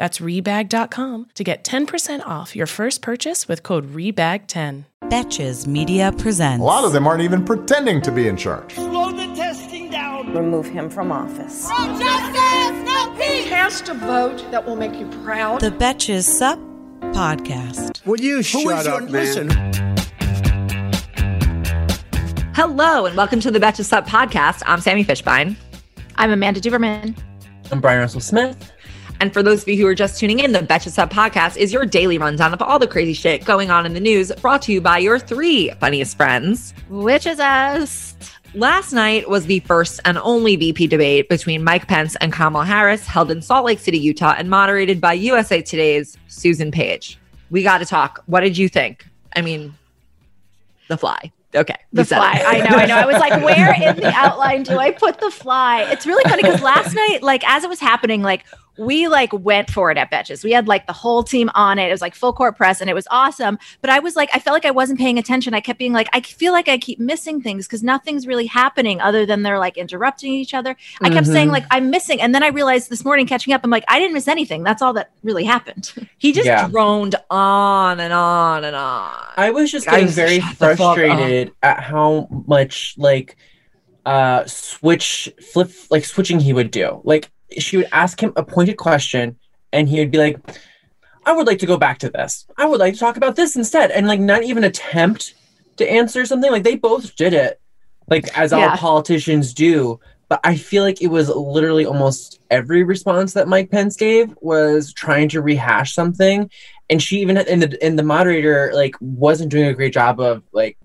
That's Rebag.com to get 10% off your first purchase with code REBAG10. Betches Media presents. A lot of them aren't even pretending to be in charge. Slow the testing down. Remove him from office. No justice, no peace. Cast a vote that will make you proud. The Betches Sup Podcast. Will you shut up, man? Listen. Hello, and welcome to the Betches Sup Podcast. I'm Sami Fishbein. I'm Amanda Duberman. I'm Bryan Russell Smith. And for those of you who are just tuning in, the Betches Sup podcast is your daily rundown of all the crazy shit going on in the news, brought to you by your three funniest friends, which is us. Last night was the first and only VP debate between Mike Pence and Kamala Harris, held in Salt Lake City, Utah, and moderated by USA Today's Susan Page. We got to talk. What did you think? I mean, the fly. Okay. The fly. I know, I know. I was like, where in the outline do I put the fly? It's really funny because last night, like as it was happening, like we like went for it at Betches. We had like the whole team on it. It was like full court press and it was awesome. But I was like, I felt like I wasn't paying attention. I kept being like, I feel like I keep missing things because nothing's really happening other than they're like interrupting each other. I kept mm-hmm. saying like I'm missing. And then I realized this morning catching up, I'm like, I didn't miss anything. That's all that really happened. He just yeah. droned on and on and on. I was just getting very frustrated at how much like uh switch flip like switching he would do. Like she would ask him a pointed question and he would be like i would like to go back to this. I would like to talk about this instead. And like not even attempt to answer something. Like they both did it like as yeah. all politicians do. But i feel like it was literally almost every response that mike pence gave was trying to rehash something. And she even in the in the moderator like wasn't doing a great job of like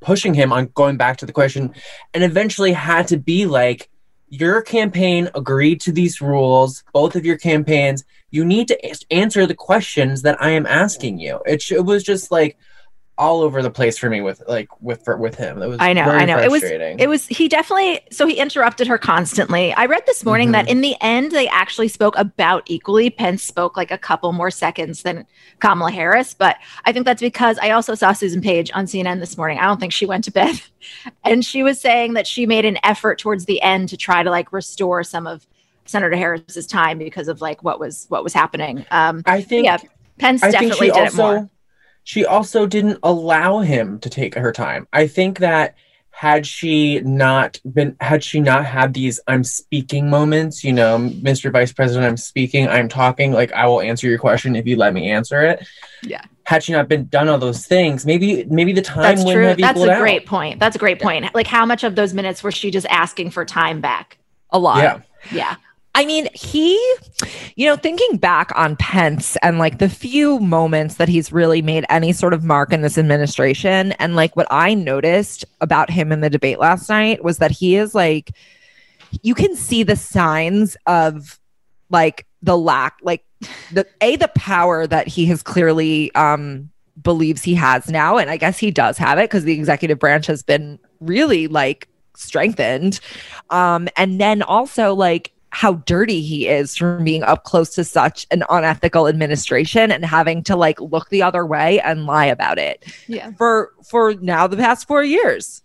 pushing him on going back to the question. And eventually had to be like your campaign agreed to these rules, both of your campaigns. You need to answer the questions that I am asking you. It, it was just like, all over the place for me with like with for, with him. It was I know, I know. It was it was he definitely so he interrupted her constantly. I read this morning mm-hmm. that in the end they actually spoke about equally. Pence spoke like a couple more seconds than Kamala Harris, but I think that's because I also saw Susan Page on CNN this morning. I don't think she went to bed. and she was saying that she made an effort towards the end to try to like restore some of Senator Harris's time because of like what was what was happening. Um I think yeah, Pence I definitely did also, it more she also didn't allow him to take her time. I think that had she not been had she not had these I'm speaking moments, you know, Mr. Vice President, I'm speaking, I'm talking, like I will answer your question if you let me answer it. Yeah. Had she not been done all those things, maybe maybe the time That's true. That's a out. great point. That's a great point. Like how much of those minutes were she just asking for time back? A lot. Yeah. Yeah. I mean, he, you know, thinking back on Pence and like the few moments that he's really made any sort of mark in this administration, and like what I noticed about him in the debate last night was that he is like, you can see the signs of like the lack, like the a the power that he has clearly um believes he has now, and I guess he does have it because the executive branch has been really like strengthened, um, and then also like how dirty he is from being up close to such an unethical administration and having to like look the other way and lie about it. Yeah. For for now the past 4 years.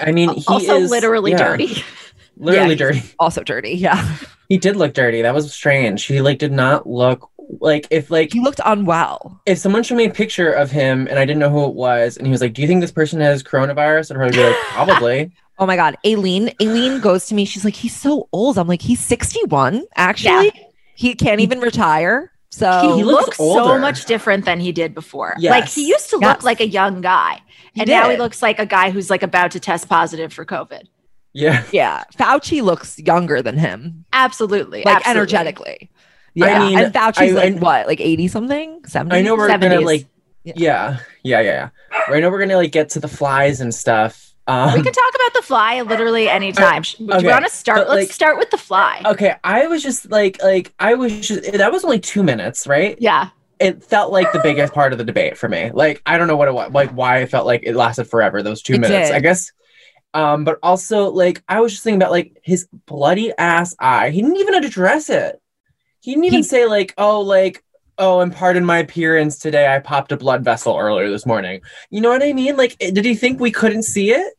I mean, he also is literally yeah, dirty. Literally yeah, dirty. Also dirty. Yeah. He did look dirty. That was strange. He like did not look like if like he looked unwell. If someone showed me a picture of him and I didn't know who it was, and he was like, "Do you think this person has coronavirus?" I'd probably be like, "Probably." Oh my God. Aleen, Aleen goes to me. She's like, he's so old. I'm like, he's 61, actually. Yeah. He can't even retire. So he, he looks, looks so much different than he did before. Yes. Like he used to yes. look like a young guy. He and did. now he looks like a guy who's like about to test positive for COVID. Yeah. Yeah. Fauci looks younger than him. Absolutely. Like absolutely. energetically. Yeah. I mean, and Fauci's I, like I, what, like 80 something? 70? I know we're 70s. gonna like yeah. yeah. Yeah. Yeah. Yeah. I know we're gonna like get to the flies and stuff um, we can talk about the fly literally anytime. Do okay, you want to start? Let's start with the fly. Okay, I was just like, like I was just that was only two minutes, right? Yeah. It felt like the biggest part of the debate for me. Like I don't know what it was, like why I felt like it lasted forever. Those two it minutes, did. I guess. Um, but also like I was just thinking about like his bloody ass eye. He didn't even address it. He didn't even He- say like, oh, like, oh, and pardon my appearance today. I popped a blood vessel earlier this morning. You know what I mean? Like, eh, did he think we couldn't see it?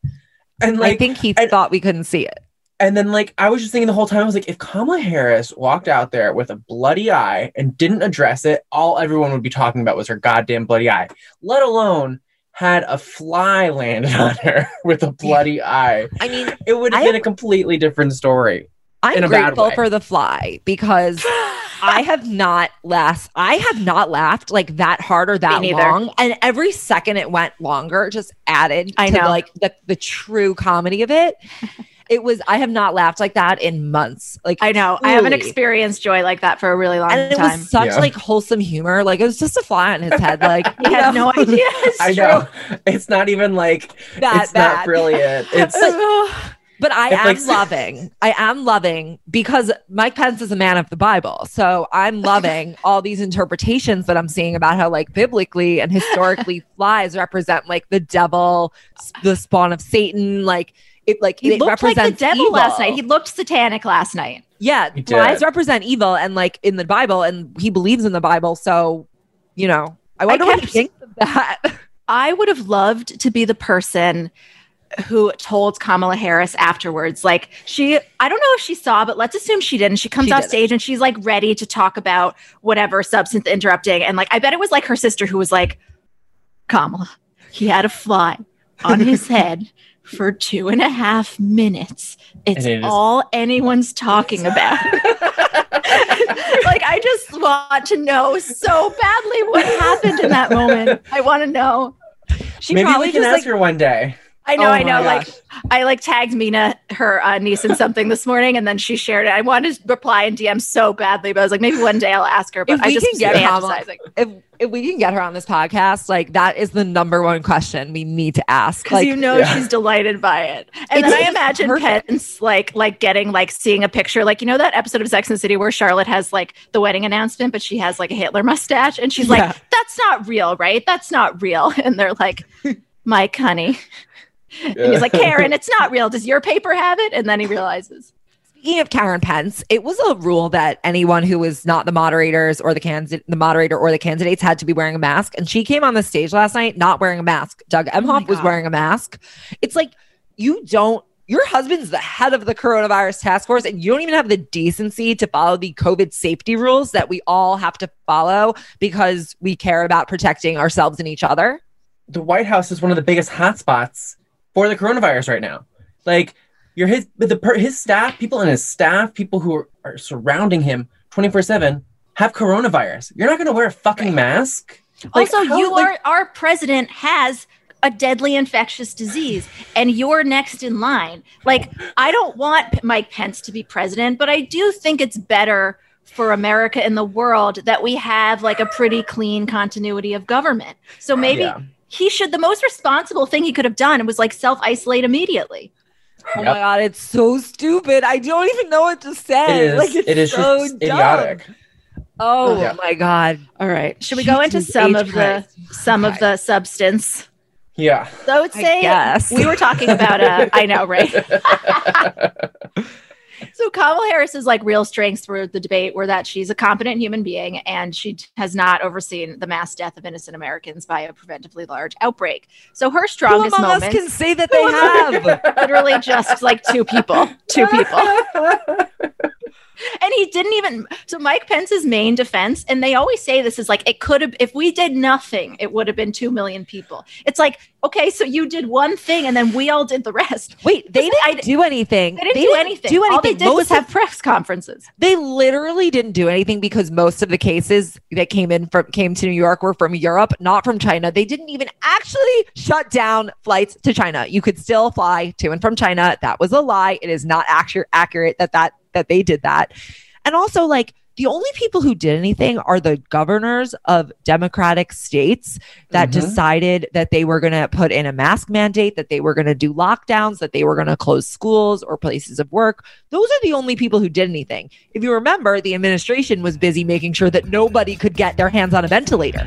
And like, I think he and- thought we couldn't see it. and then like I was just thinking the whole time, I was like, if Kamala Harris walked out there with a bloody eye and didn't address it, all everyone would be talking about was her goddamn bloody eye. Let alone had a fly landed on her with a bloody eye. I mean, It would have been a completely different story. I'm In a bad grateful for the fly because I have not laughed. I have not laughed like that hard or that long, and every second it went longer just added I to know. like the the true comedy of it. It was I have not laughed like that in months. Like I know. I haven't experienced joy like that for a really long and it time. was such Yeah. like wholesome humor. Like it was just a fly on his head. Like he had know? no idea. It's I true. know. It's not even like That it's bad. not brilliant. It's But I am like- loving. I am loving because Mike Pence is a man of the Bible. So I'm loving all these interpretations that I'm seeing about how, like, biblically and historically, flies represent like the devil, the spawn of Satan. Like, it like He it looked like the represents devil evil. last night. He looked satanic last night. yeah, flies represent evil, and like in the Bible, and he believes in the Bible. So, you know, I wonder what he thinks of that. I would have loved to be the person who told Kamala Harris afterwards. Like she, I don't know if she saw, but let's assume she didn't. She comes She off didn't. stage and she's like ready to talk about whatever substance interrupting. And like, I bet it was like her sister who was like, Kamala, he had a fly on his head for two and a half minutes. It's it all anyone's talking about. like, I just want to know so badly what happened in that moment. I want to know. She maybe probably we can just ask like her one day. I know, Oh I know. my Like. I like tagged Meena, her uh, niece, in something this morning, and then she shared it. I wanted to reply in DM so badly, but I was like, maybe one day I'll ask her. But If I we just can get Kamala- fantasizing if if we can get her on this podcast, like that is the number one question we need to ask. because Like, you know Yeah. she's delighted by it. And It's then I imagine perfect. Pence like like getting like seeing a picture, like you know that episode of Sex and the City where Charlotte has like the wedding announcement, but she has like a Hitler mustache, and she's Yeah. like, "That's not real, right? That's not real." And they're like, "Mike, honey." And he's like, Karen, it's not real. Does your paper have it? And then he realizes. Speaking of Karen Pence, it was a rule that anyone who was not the moderators or the candidate, the moderator or the candidates had to be wearing a mask. And she came on the stage last night not wearing a mask. Doug oh Emhoff was wearing a mask. It's like you don't. Your husband's the head of the coronavirus task force, and you don't even have the decency to follow the COVID safety rules that we all have to follow because we care about protecting ourselves and each other. the White House is one of the biggest hotspots for the coronavirus right now. Like, you're his the per, his staff, people in his staff, people who are, are surrounding him 24 seven have coronavirus. You're not going to wear a fucking mask. Like, also, how- you like- are our president has a deadly infectious disease, and you're next in line. Like, I don't want Mike Pence to be president, but I do think it's better for America and the world that we have like a pretty clean continuity of government. So maybe Yeah. He should. The most responsible thing he could have done was like self isolate immediately. Oh Yep. my god, it's so stupid. I don't even know what to say. It is. Like it's it is so just dumb. idiotic. Oh Yeah. my god. All right, should we go into some H. of the Christ. some of the substance? Yeah. So I would I say guess. we were talking about. Uh, I know, right? So Kamala Harris's like real strengths for the debate were that she's a competent human being and she has not overseen the mass death of innocent Americans by a preventively large outbreak. So her Who strongest among us moments, can say that they have? literally just like two people, two people. And he didn't even. So Mike Pence's main defense, and they always say this is like it could have. If we did nothing, it would have been two million people. It's like okay, so you did one thing, and then we all did the rest. Wait, they didn't do anything. They didn't do anything. Do anything. All they did was Most have of- press conferences. they literally didn't do anything because most of the cases that came in from came to New York were from Europe, not from China. They didn't even actually shut down flights to China. You could still fly to and from China. That was a lie. It is not accurate accurate that that that they did that. And also like the only people who did anything are the governors of democratic states that Mhm. decided that they were going to put in a mask mandate, that they were going to do lockdowns, that they were going to close schools or places of work. Those are the only people who did anything. If you remember, the administration was busy making sure that nobody could get their hands on a ventilator.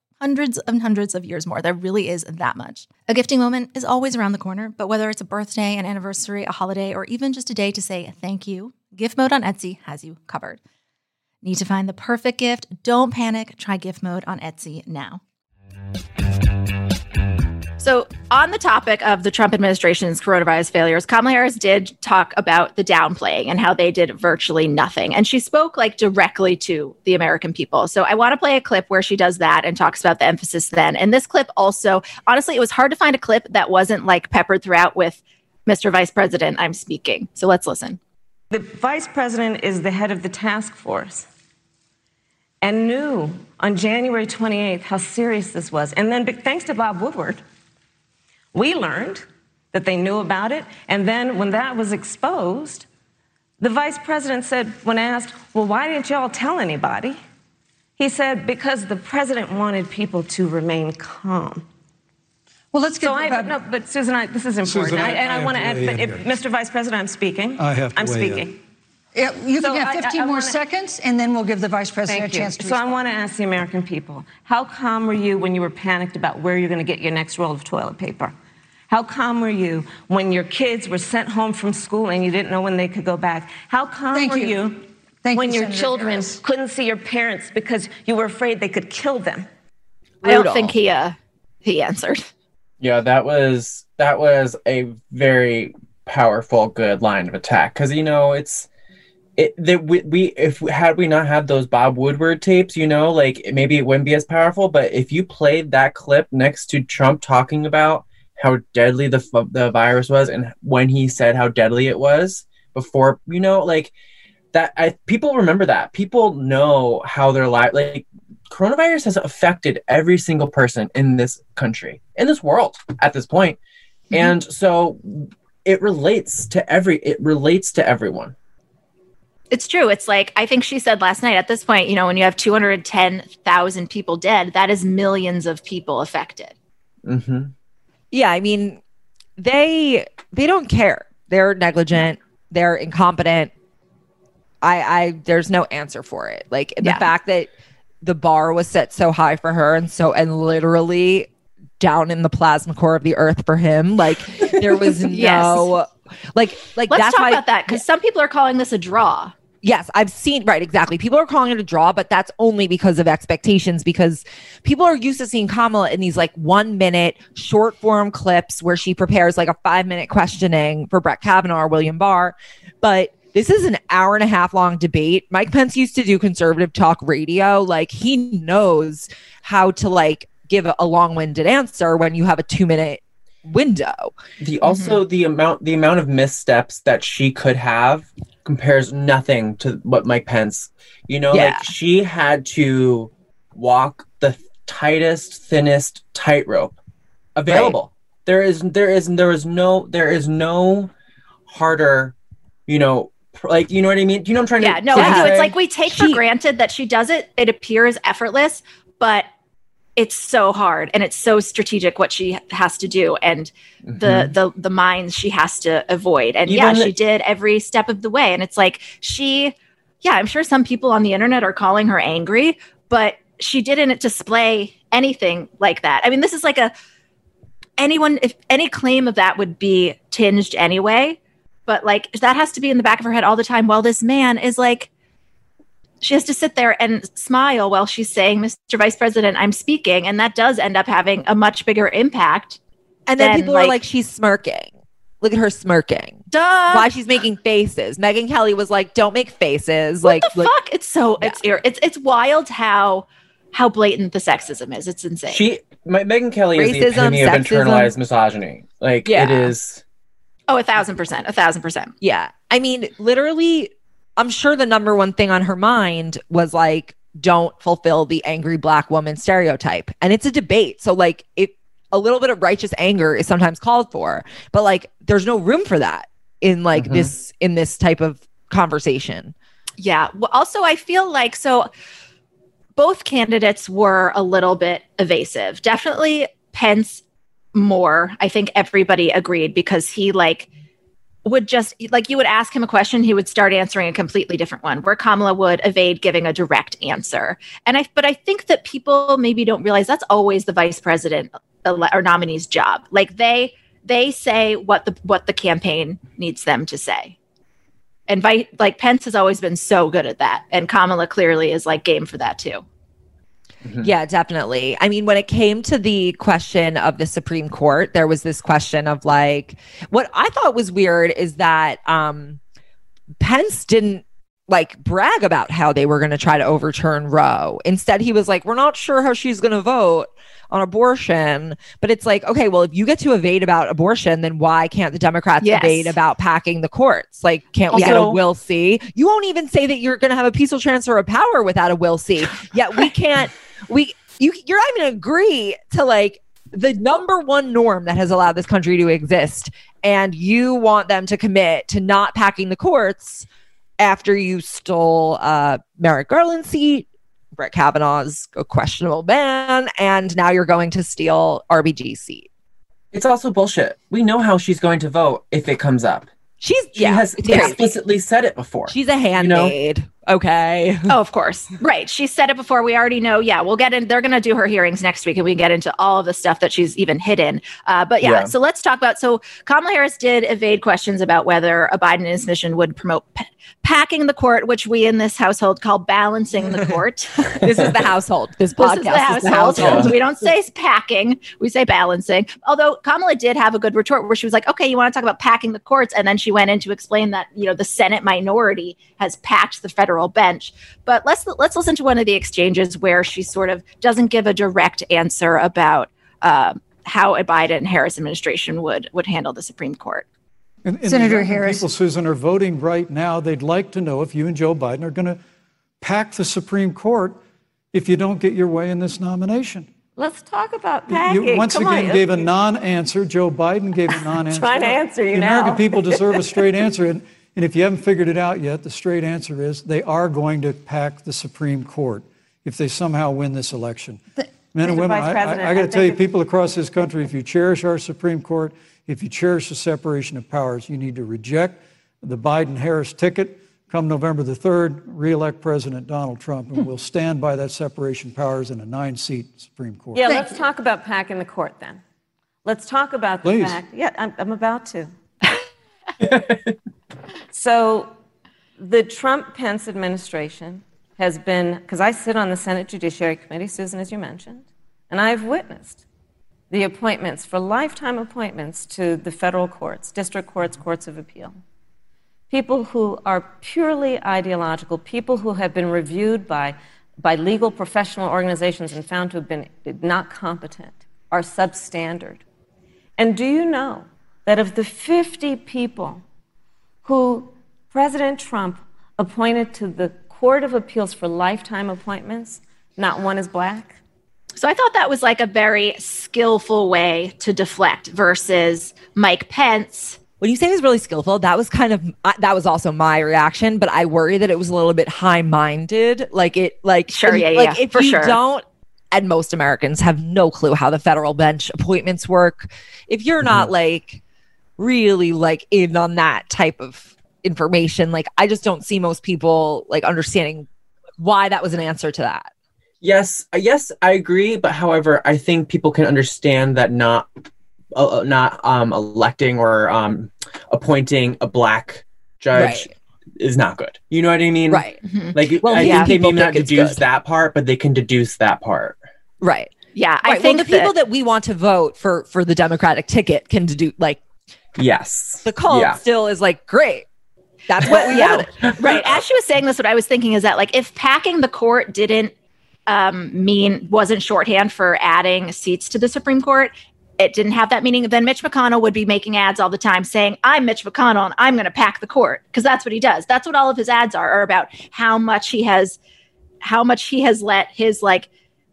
hundreds and hundreds of years more. There really is that much. A gifting moment is always around the corner, but whether it's a birthday, an anniversary, a holiday, or even just a day to say thank you, Gift Mode on Etsy has you covered. Need to find the perfect gift? Don't panic. Try Gift Mode on Etsy now. So, on the topic of the Trump administration's coronavirus failures, Kamala Harris did talk about the downplaying and how they did virtually nothing. And she spoke like directly to the American people. So, I want to play a clip where she does that and talks about the emphasis then. And this clip also, honestly, it was hard to find a clip that wasn't like peppered throughout with Mr. Vice President, I'm speaking. So, let's listen. The vice president is the head of the task force and knew on January 28th how serious this was. And then, thanks to Bob Woodward, we learned that they knew about it. And then when that was exposed, the vice president said, when asked, Well, why didn't y'all tell anybody? He said, Because the president wanted people to remain calm. Well, let's get. So I, no, but Susan, I, this is important, Susan, I, I, and I, I want to add, add, if, Mr. Vice President, I'm speaking. I have to I'm weigh speaking. In. Yeah, you So can have I- 15 I more wanna- seconds, and then we'll give the vice president a chance to So I want to ask the American people: How calm were you when you were panicked about where you're going to get your next roll of toilet paper? How calm were you when your kids were sent home from school and you didn't know when they could go back? How calm Thank were you. you, Thank when you, your Senator children Harris. couldn't see your parents because you were afraid they could kill them? I don't think he uh he answered. Yeah, that was that was a very powerful, good line of attack because you know it's it that we, we if had we not had those Bob Woodward tapes, you know, like maybe it wouldn't be as powerful. But if you played that clip next to Trump talking about how deadly the the virus was and when he said how deadly it was before, you know, like that, I people remember that. People know how their life like coronavirus has affected every single person in this country, in this world at this point. Mm-hmm. And so it relates to every it relates to everyone. It's true. It's like I think she said last night at this point, you know, when you have 210,000 people dead, that is millions of people affected. hmm yeah i mean they they don't care they're negligent they're incompetent i i there's no answer for it like the Yeah. fact that the bar was set so high for her and so and literally down in the plasma core of the earth for him like there was Yes. no like like Let's that's talk why about that because some people are calling this a draw. Yes, I've seen right exactly. People are calling it a draw, but that's only because of expectations because people are used to seeing Kamala in these like 1 minute short form clips where she prepares like a 5 minute questioning for Brett Kavanaugh or William Barr, but this is an hour and a half long debate. Mike Pence used to do conservative talk radio. Like he knows how to like give a long-winded answer when you have a 2 minute window. The also mm-hmm. the amount the amount of missteps that she could have compares nothing to what Mike Pence. You know, Yeah. like she had to walk the tightest, thinnest tightrope available. There is there is there is no there is no harder, you know, like you know what I mean? Do you know what I'm trying Yeah, to Yeah, no, I do. It's like we take for granted that she does it. It appears effortless, but it's so hard and it's so strategic what she has to do and the the the mines she has to avoid. And yeah, Mm-hmm. She did every step of the way. And it's like she, yeah, I'm sure some people on the internet are calling her angry, but she didn't display anything like that. I mean, this is like a anyone if any claim of that would be tinged anyway but like that has to be in the back of her head all the time while this man is like she has to sit there and smile while she's saying mr vice president i'm speaking and that does end up having a much bigger impact And then, then, people were like- like, she's smirking. Look at her smirking. Duh. Why she's making faces. Megyn Kelly was like, don't make faces. What like, the like fuck? It's so it's it's it's wild how how blatant the sexism is. It's insane. She, my, Megyn Kelly is the Racism, epitome of internalized misogyny. Like Yeah. it is. oh, a thousand percent, a thousand percent. Yeah. I mean, literally, I'm sure the number one thing on her mind was like, don't fulfill the angry black woman stereotype. And it's a debate. So, like, it, a little bit of righteous anger is sometimes called for, but like, there's no room for that in like Mhm. this, in this type of conversation. Yeah. Well, also, I feel like so both candidates were a little bit evasive. Definitely Pence more. I think everybody agreed because he like would just like you would ask him a question, he would start answering a completely different one. Where Kamala would evade giving a direct answer. And I, but I think that people maybe don't realize that's always the vice president or nominee's job. Like they they say what the what the campaign needs them to say and Vi- like Pence has always been so good at that, and Kamala clearly is like game for that too. Yeah, definitely. I mean, when it came to the question of the Supreme Court, there was this question of like, what I thought was weird is that um, Pence didn't like brag about how they were going to try to overturn Roe. Instead, he was like, we're not sure how she's going to vote on abortion. But it's like, okay, well, if you get to evade about abortion, then why can't the Democrats Yes. evade about packing the courts? Like, can't we get a Also- will see? You won't even say that you're going to have a peaceful transfer of power without a will see. Yet we can't, we, you, you're not even agree to like the number one norm that has allowed this country to exist. And you want them to commit to not packing the courts after you stole uh, Merrick Garland's seat, Brett Kavanaugh's a questionable ban, and now you're going to steal RBG's seat. It's also bullshit. We know how she's going to vote if it comes up. She's She yeah, has explicitly said it before. She's a know? Handmaid. Okay. Oh, of course. Right. She said it before. We already know. Yeah, we'll get in. They're going to do her hearings next week and we can get into all of the stuff that she's even hidden. Uh, but yeah, Yeah. so let's talk about. So Kamala Harris did evade questions about whether a Biden administration would promote pa- packing the court, which we in this household call balancing the court. this is the household. This This podcast is the is the household. household. We don't say packing, we say balancing. Although Kamala did have a good retort where she was like, okay, you want to talk about packing the courts? And then she went in to explain that, you know, the Senate minority has packed the federal bench. But let's let's listen to one of the exchanges where she sort of doesn't give a direct answer about uh, how a Biden Harris administration would would handle the Supreme Court. And, and Senator the Harris. People, Susan, are voting right now. They'd like to know if you and Joe Biden are going to pack the Supreme Court if you don't get your way in this nomination. Let's talk about that. You packing. once Come again on. gave a non-answer. Joe Biden gave a non-answer. I'm Trying to answer you the now. American people deserve a straight answer. And, and if you haven't figured it out yet, the straight answer is they are going to pack the Supreme Court if they somehow win this election. Men and Mr. women, Vice I, President, I, got to tell you, people across this country, if you cherish our Supreme Court, if you cherish the separation of powers, you need to reject the Biden Harris ticket. Come November the 3rd, reelect President Donald Trump, and we'll stand by that separation of powers in a nine seat Supreme Court. Yeah, let's talk about packing the court then. Let's talk about the Please. fact. Yeah, I'm, I'm about to. so, the Trump Pence administration has been, because I sit on the Senate Judiciary Committee, Susan, as you mentioned, and I've witnessed the appointments for lifetime appointments to the federal courts, district courts, courts of appeal. People who are purely ideological, people who have been reviewed by, by legal professional organizations and found to have been not competent, are substandard. And do you know that of the 50 people who President Trump appointed to the Court of Appeals for lifetime appointments, not one is black? So I thought that was like a very skillful way to deflect versus Mike Pence. When you say it was really skillful, that was kind of I- that was also my reaction. But I worry that it was a little bit high minded. Like it, like Sure, yeah, like yeah, if for you sure. don't, and most Americans have no clue how the federal bench appointments work. If you're not mm-hmm. like really like in on that type of information, like I just don't see most people like understanding why that was an answer to that. Yes, yes, I agree. But however, I think people can understand that not, uh, uh, not um, electing or um, appointing a black judge Right. is not good. You know what I mean? Right. Like, Well, I yeah, think they people may not deduce good. that part, but they can deduce that part. Right. Yeah, I think well, the people that- that we want to vote for for the Democratic ticket can do like Yes. the cult Yeah. still is like great. That's what we yeah, want. right. As she was saying this, what I was thinking is that like if packing the court didn't um, mean wasn't shorthand for adding seats to the Supreme Court, it didn't have that meaning. Then Mitch McConnell would be making ads all the time saying, "I'm Mitch McConnell and I'm going to pack the court," because that's what he does. That's what all of his ads are are about how much he has, how much he has let his like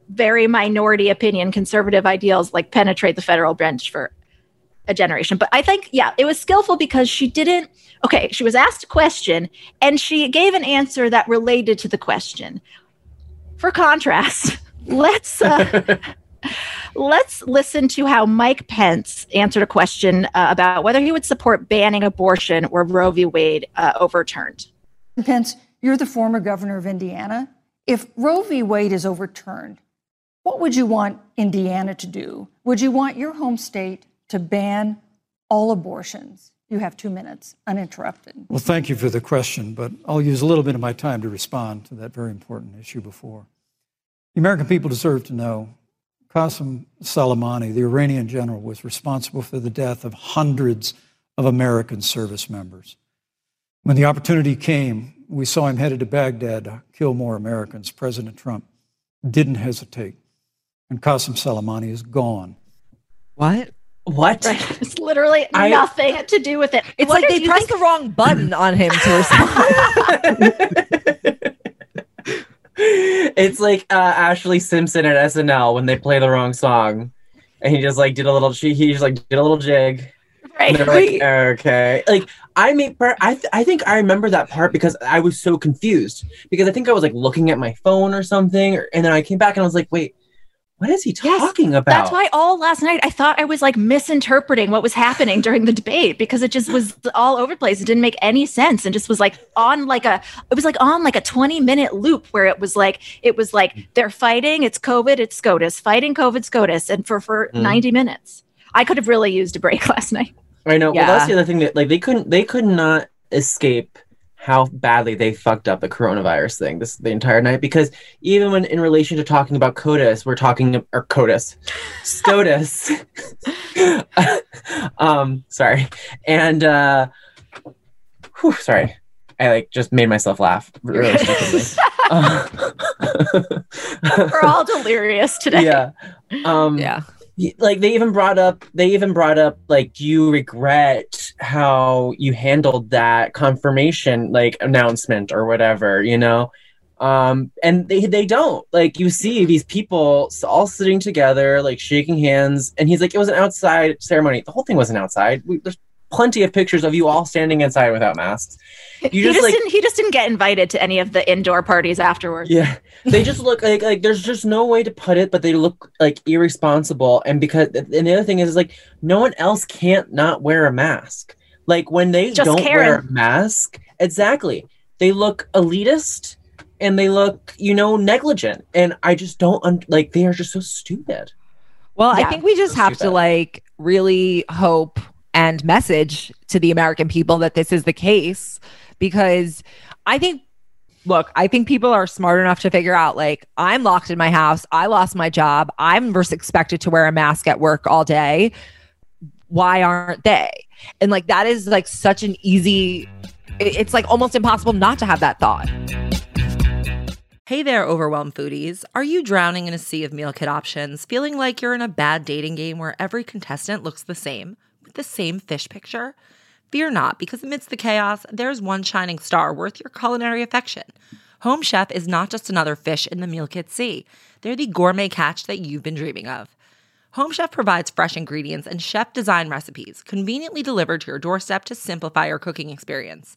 very minority opinion conservative ideals like penetrate the federal bench for a generation. But I think, yeah, it was skillful because she didn't. Okay, she was asked a question and she gave an answer that related to the question. For contrast, let's uh, let's listen to how Mike Pence answered a question uh, about whether he would support banning abortion or Roe v. Wade uh, overturned. Pence, you're the former governor of Indiana. If Roe v. Wade is overturned, what would you want Indiana to do? Would you want your home state to ban all abortions? You have two minutes, uninterrupted. Well, thank you for the question, but I'll use a little bit of my time to respond to that very important issue before. The American people deserve to know Qasem Soleimani, the Iranian general, was responsible for the death of hundreds of American service members. When the opportunity came, we saw him headed to Baghdad to kill more Americans. President Trump didn't hesitate. And Qasem Soleimani is gone. What? What? Right. It's literally I- nothing to do with it. It's What like they you pressed think- the wrong button on him to respond. it's like uh, Ashlee Simpson at SNL when they play the wrong song, and he just like did a little. She he just like did a little jig. Right. And like, okay, like I made. part- I th- I think I remember that part because I was so confused because I think I was like looking at my phone or something, or, and then I came back and I was like, wait, what is he talking about? That's why all last night I thought I was like misinterpreting what was happening during the debate because it just was all over the place. It didn't make any sense and just was like on like a it was like on like a 20 minute loop where it was like it was like they're fighting, it's COVID, it's SCOTUS, fighting COVID, SCOTUS, and for for Mm. 90 minutes. I could have really used a break last night. I know. Well, that's the other thing that like they couldn't they could not escape how badly they fucked up the coronavirus thing this the entire night because even when in relation to talking about CODIS, we're talking or CODIS, SCOTUS. um, sorry, and uh, whew, sorry, I like just made myself laugh really. Uh, We're all delirious today. yeah. Um, yeah. Like they even brought up they even brought up like you regret how you handled that confirmation like announcement or whatever you know? Um and they they don't. Like you see these people all sitting together like shaking hands and he's like it was an outside ceremony. The whole thing wasn't outside. We, there's plenty of pictures of you all standing inside without masks you he just just like didn't he just didn't get invited to any of the indoor parties afterwards. yeah, they just look like like there's just no way to put it, but they look like irresponsible. And because and the other thing is, is like no one else can't not wear a mask. Like when they Just don't wear a mask, exactly, they look elitist and they look you know negligent. And I just don't un- like they are just so stupid. Well, I think we just So have to like really hope and message to the American people that this is the case because I think look, I think people are smart enough to figure out like I'm locked in my house, I lost my job, I'm expected to wear a mask at work all day. Why aren't they? And like that is like such an easy it's like almost impossible not to have that thought. Hey there, overwhelmed foodies. Are you drowning in a sea of meal kit options, feeling like you're in a bad dating game where every contestant looks the same, the same fish picture? Fear not, because amidst the chaos, there's one shining star worth your culinary affection. Home Chef is not just another fish in the meal kit sea, they're the gourmet catch that you've been dreaming of. Home Chef provides fresh ingredients and chef design recipes conveniently delivered to your doorstep to simplify your cooking experience.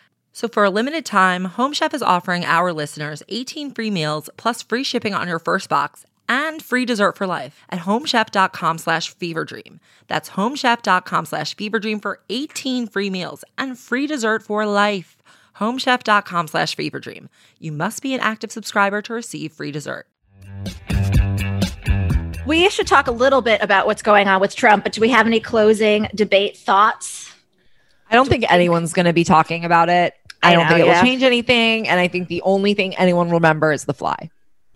So for a limited time, Home Chef is offering our listeners 18 free meals plus free shipping on your first box and free dessert for life at homechef.com slash feverdream. That's homechef.com slash feverdream for 18 free meals and free dessert for life. homechef.com slash feverdream. You must be an active subscriber to receive free dessert. We should talk a little bit about what's going on with Trump, but do we have any closing debate thoughts? I don't think anyone's going to be talking about it. I, I don't know, think it yeah. will change anything. And I think the only thing anyone will remember is the fly.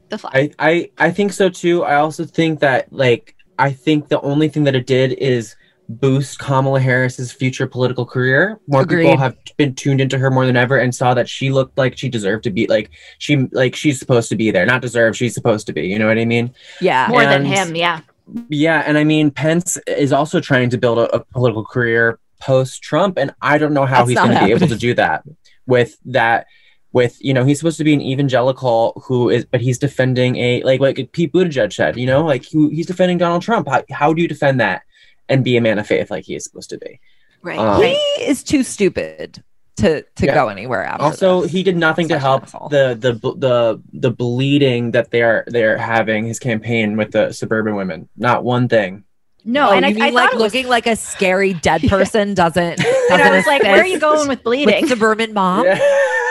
The fly. I, I I think so too. I also think that like I think the only thing that it did is boost Kamala Harris's future political career. More Agreed. people have been tuned into her more than ever and saw that she looked like she deserved to be like she like she's supposed to be there. Not deserve, she's supposed to be. You know what I mean? Yeah. More than him, yeah. Yeah, and I mean Pence is also trying to build a, a political career post Trump, and I don't know how That's he's going to be able to do that with that. With you know, he's supposed to be an evangelical who is, but he's defending a like like Pete Buttigieg said, you know, like he, he's defending Donald Trump. How, how do you defend that and be a man of faith like he is supposed to be? Right. Um, he is too stupid to to Yeah. go anywhere after Also, this. he did nothing to help the the the the bleeding that they are they're having his campaign with the suburban women. Not one thing. No, Oh, and I, mean I like thought was, looking like a scary dead person doesn't. and I was like, where are you going with bleeding? with suburban mom?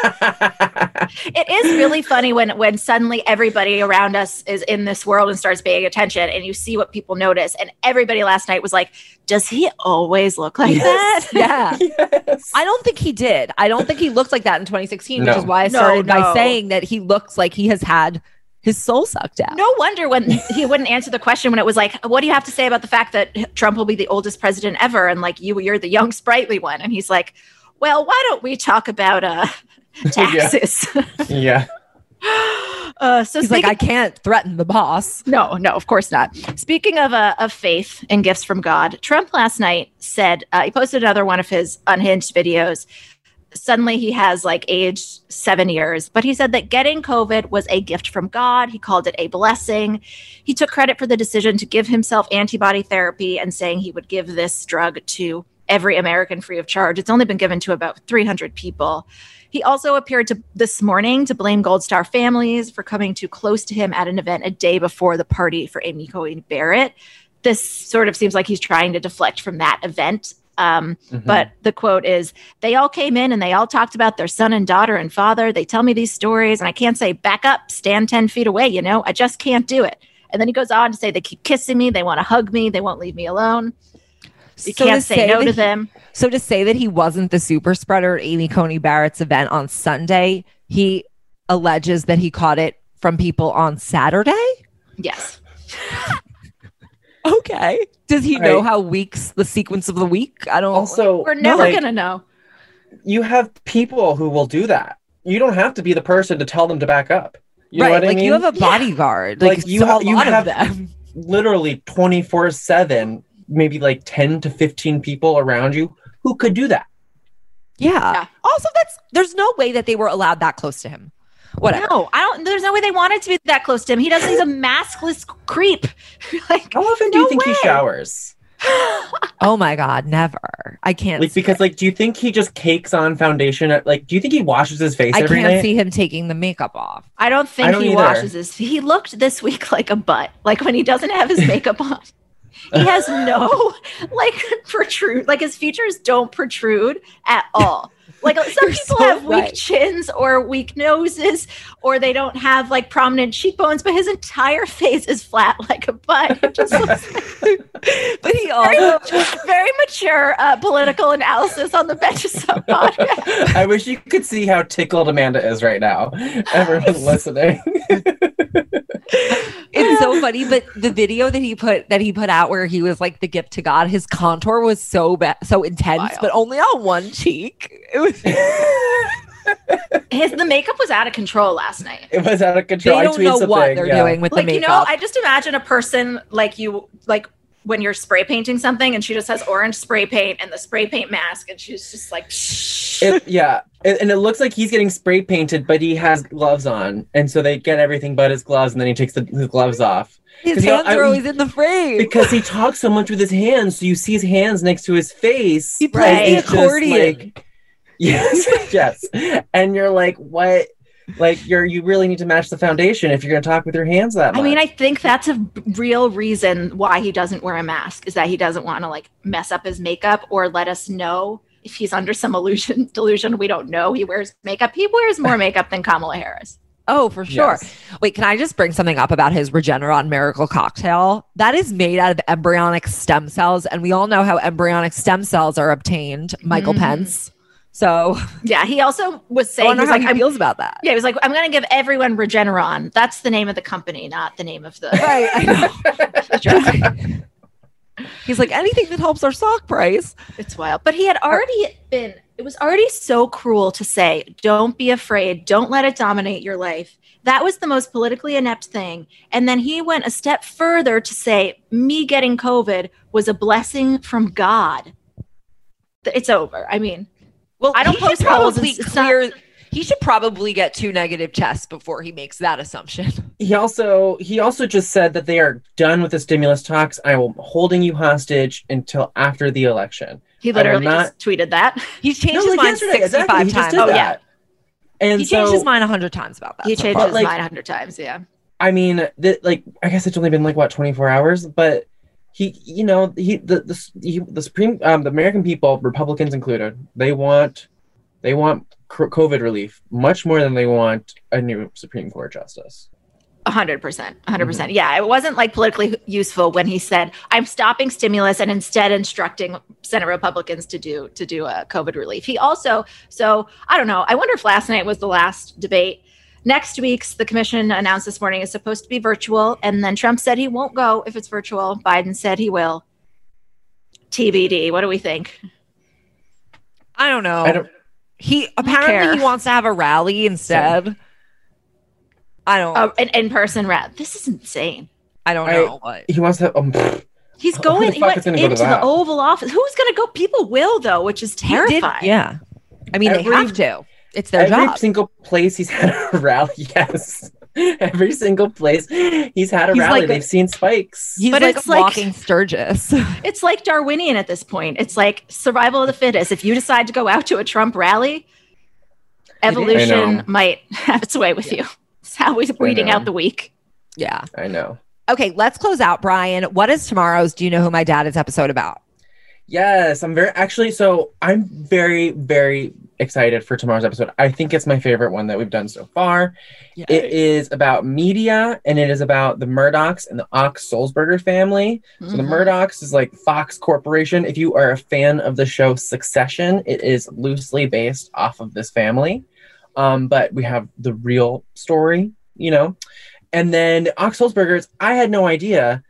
it is really funny when when suddenly everybody around us is in this world and starts paying attention and you see what people notice and everybody last night was like does he always look like that Yeah. I don't think he did. I don't think he looked like that in 2016, which is why I No, started by saying that he looks like he has had his soul sucked out. no wonder when he wouldn't answer the question when it was like what do you have to say about the fact that trump will be the oldest president ever and like you you're the young sprightly one and he's like well why don't we talk about uh taxes yeah. uh so He's like, I can't threaten the boss. No, no, of course not. Speaking of uh, of faith and gifts from God, Trump last night said uh, he posted another one of his unhinged videos. Suddenly, he has like aged seven years, but he said that getting COVID was a gift from God. He called it a blessing. He took credit for the decision to give himself antibody therapy and saying he would give this drug to every American free of charge. It's only been given to about 300 people. He also appeared to this morning to blame Gold Star families for coming too close to him at an event a day before the party for Amy Coney Barrett. This sort of seems like he's trying to deflect from that event. Um, But the quote is They all came in and they all talked about their son and daughter and father. They tell me these stories, and I can't say, back up, stand 10 feet away, you know, I just can't do it. And then he goes on to say, They keep kissing me, they want to hug me, they won't leave me alone. You So can't to say no to he- them. So to say that he wasn't the super spreader at Amy Coney Barrett's event on Sunday, he alleges that he caught it from people on Saturday. Yes. Okay. Does he know Right. how weeks the sequence of the week? I don't. Also, We're never like, going to know. you have people who will do that. You don't have to be the person to tell them to back up. You know right. what I Like mean? you have a bodyguard. Like, Like, you so ha- you have- them. literally 24 7, maybe like 10 to 15 people around you who could do that. Yeah. Yeah. Also, that's there's no way that they were allowed that close to him. Whatever. No, I don't. There's no way they wanted to be that close to him. He doesn't. He's a maskless creep. like, How often do no you think way. he showers? Oh my god, never. I can't. Like, see because, it. like, do you think he just cakes on foundation? At, like, do you think he washes his face I every can't night? see him taking the makeup off. I don't think I don't he either. washes his. He looked this week like a butt. Like when he doesn't have his makeup on. He has no like protrude. Like his features don't protrude at all. Like some people so have weak right. chins or weak noses, or they don't have like prominent cheekbones, but his entire face is flat like a butt. It just looks But he very, also very mature uh, political analysis on the Betches Sup podcast. I wish you could see how tickled Amanda is right now. Everyone listening. it's so funny. But the video that he put that he put out where he was like the gift to God, his contour was so bad, so intense, Wild. but only on one cheek. It was His the makeup was out of control last night. it was out of control. I don't tweeted know something. what they're yeah. doing with like the you know i just imagine a person like you like when you're spray painting something and she just has orange spray paint and the spray paint mask and she's just like It, yeah, and, and it looks like he's getting spray painted, but he has gloves on, and so they get everything but his gloves, and then he takes the, his gloves off. his 'Cause, you know, hands I- are always in the frame. because he talks so much with his hands, so you see his hands next to his face. He plays and the just accordion. like- yes, yes, and you're like, what? Like you're you really need to match the foundation if you're going to talk with your hands that much. I mean, I think that's a real reason why he doesn't wear a mask is that he doesn't want to like mess up his makeup or let us know if he's under some illusion delusion. We don't know. He wears makeup. He wears more makeup than Kamala Harris. Oh, for sure. Yes. Wait, can I just bring something up about his Regeneron Miracle Cocktail? That is made out of embryonic stem cells, and we all know how embryonic stem cells are obtained. Michael Mhm. Pence. So Yeah, he also was I saying wonder he's how like he feels about that. yeah, he was like I'm going to give everyone Regeneron. That's the name of the company, not the name of the Right, I know. He's like anything that helps our stock price. It's wild. But he had already been, it was already so cruel to say, don't be afraid, don't let it dominate your life. That was the most politically inept thing. And then he went a step further to say, me getting COVID was a blessing from God. It's over. I mean, Well, I don't he should post polls. probably It's- it's clear. he should probably get two negative tests before he makes that assumption. he also he also just said that they are done with the stimulus talks. I am holding you hostage until after the election. he literally not- just tweeted that. He's changed No, his like mind yesterday, exactly. 65 times. Oh, that. yeah. And he changed his mind a hundred times about that. He so changed far. his like- mind a hundred times. Yeah. I mean, th- like I guess it's only been like what 24 hours, but he, you know, he the the he, the Supreme, um, the American people, Republicans included, they want they want COVID relief much more than they want a new Supreme Court justice. A hundred percent, a hundred percent. Yeah, it wasn't like politically useful when he said, "I'm stopping stimulus and instead instructing Senate Republicans to do to do a COVID relief." He also, so I don't know. I wonder if last night was the last debate. Next week's the commission announced this morning is supposed to be virtual, and then Trump said he won't go if it's virtual. Biden said he will. TBD. What do we think? I don't know. I don't. he care. apparently he wants to have a rally instead. I don't. Uh, an in-person rap. This is insane. I don't I- know. what. He wants to. Um. He's going. He went is gonna go into the that? Oval Office. Who's going to go? People will though, which is He did- terrifying. yeah. I mean, Every- they have to. It's their job. Every job. single place he's had a rally, yes. Every single place he's had a He's rally, like they've seen spikes. He's But like it's a like- Sturgis. It's like Darwinian at this point. It's like survival of the fittest. If you decide to go out to a Trump rally, evolution might have its way with you. It's how we're reading know. out the week. yeah. I know. Okay, let's close out, Bryan. What is tomorrow's Do You Know Who My Dad Is episode about? Yes, I'm very actually. So I'm very, very excited for tomorrow's episode. I think it's my favorite one that we've done so far. It is about media and it is about the Murdochs and the Ochs Sulzberger family. So the Mhm. Murdochs is like Fox Corporation. If you are a fan of the show Succession, it is loosely based off of this family. Um, but we have the real story, you know. And then the Ochs Sulzbergers, I had no idea.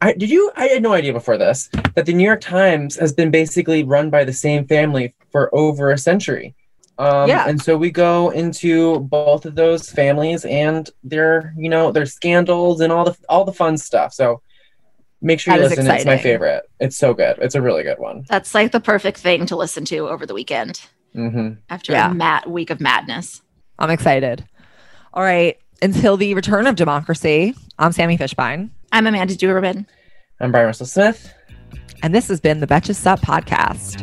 I did you I had no idea before this that the New York Times has been basically run by the same family for over a century. Um, Yeah. and so we go into both of those families and their, you know, their scandals and all the all the fun stuff. So make sure you That is listen. It's my favorite. It's so good. It's a really good one. That's like the perfect thing to listen to over the weekend hmm after Yeah. a mat week of madness. I'm excited. All right. Until the return of democracy, I'm Sami Fishbein. I'm Amanda Duberman. I'm Bryan Russell Smith. And this has been the Betches Sup podcast.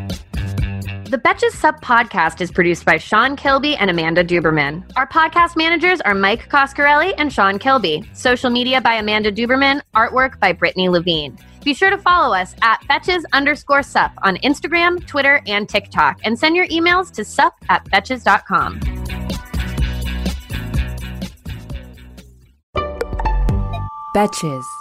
The Betches Sup podcast is produced by Sean Kilby and Amanda Duberman. Our podcast managers are Mike Coscarelli and Sean Kilby. Social media by Amanda Duberman. Artwork by Brittany Levine. Be sure to follow us at Betches underscore sup on Instagram, Twitter, and TikTok. And send your emails to sup at betches.com. Betches.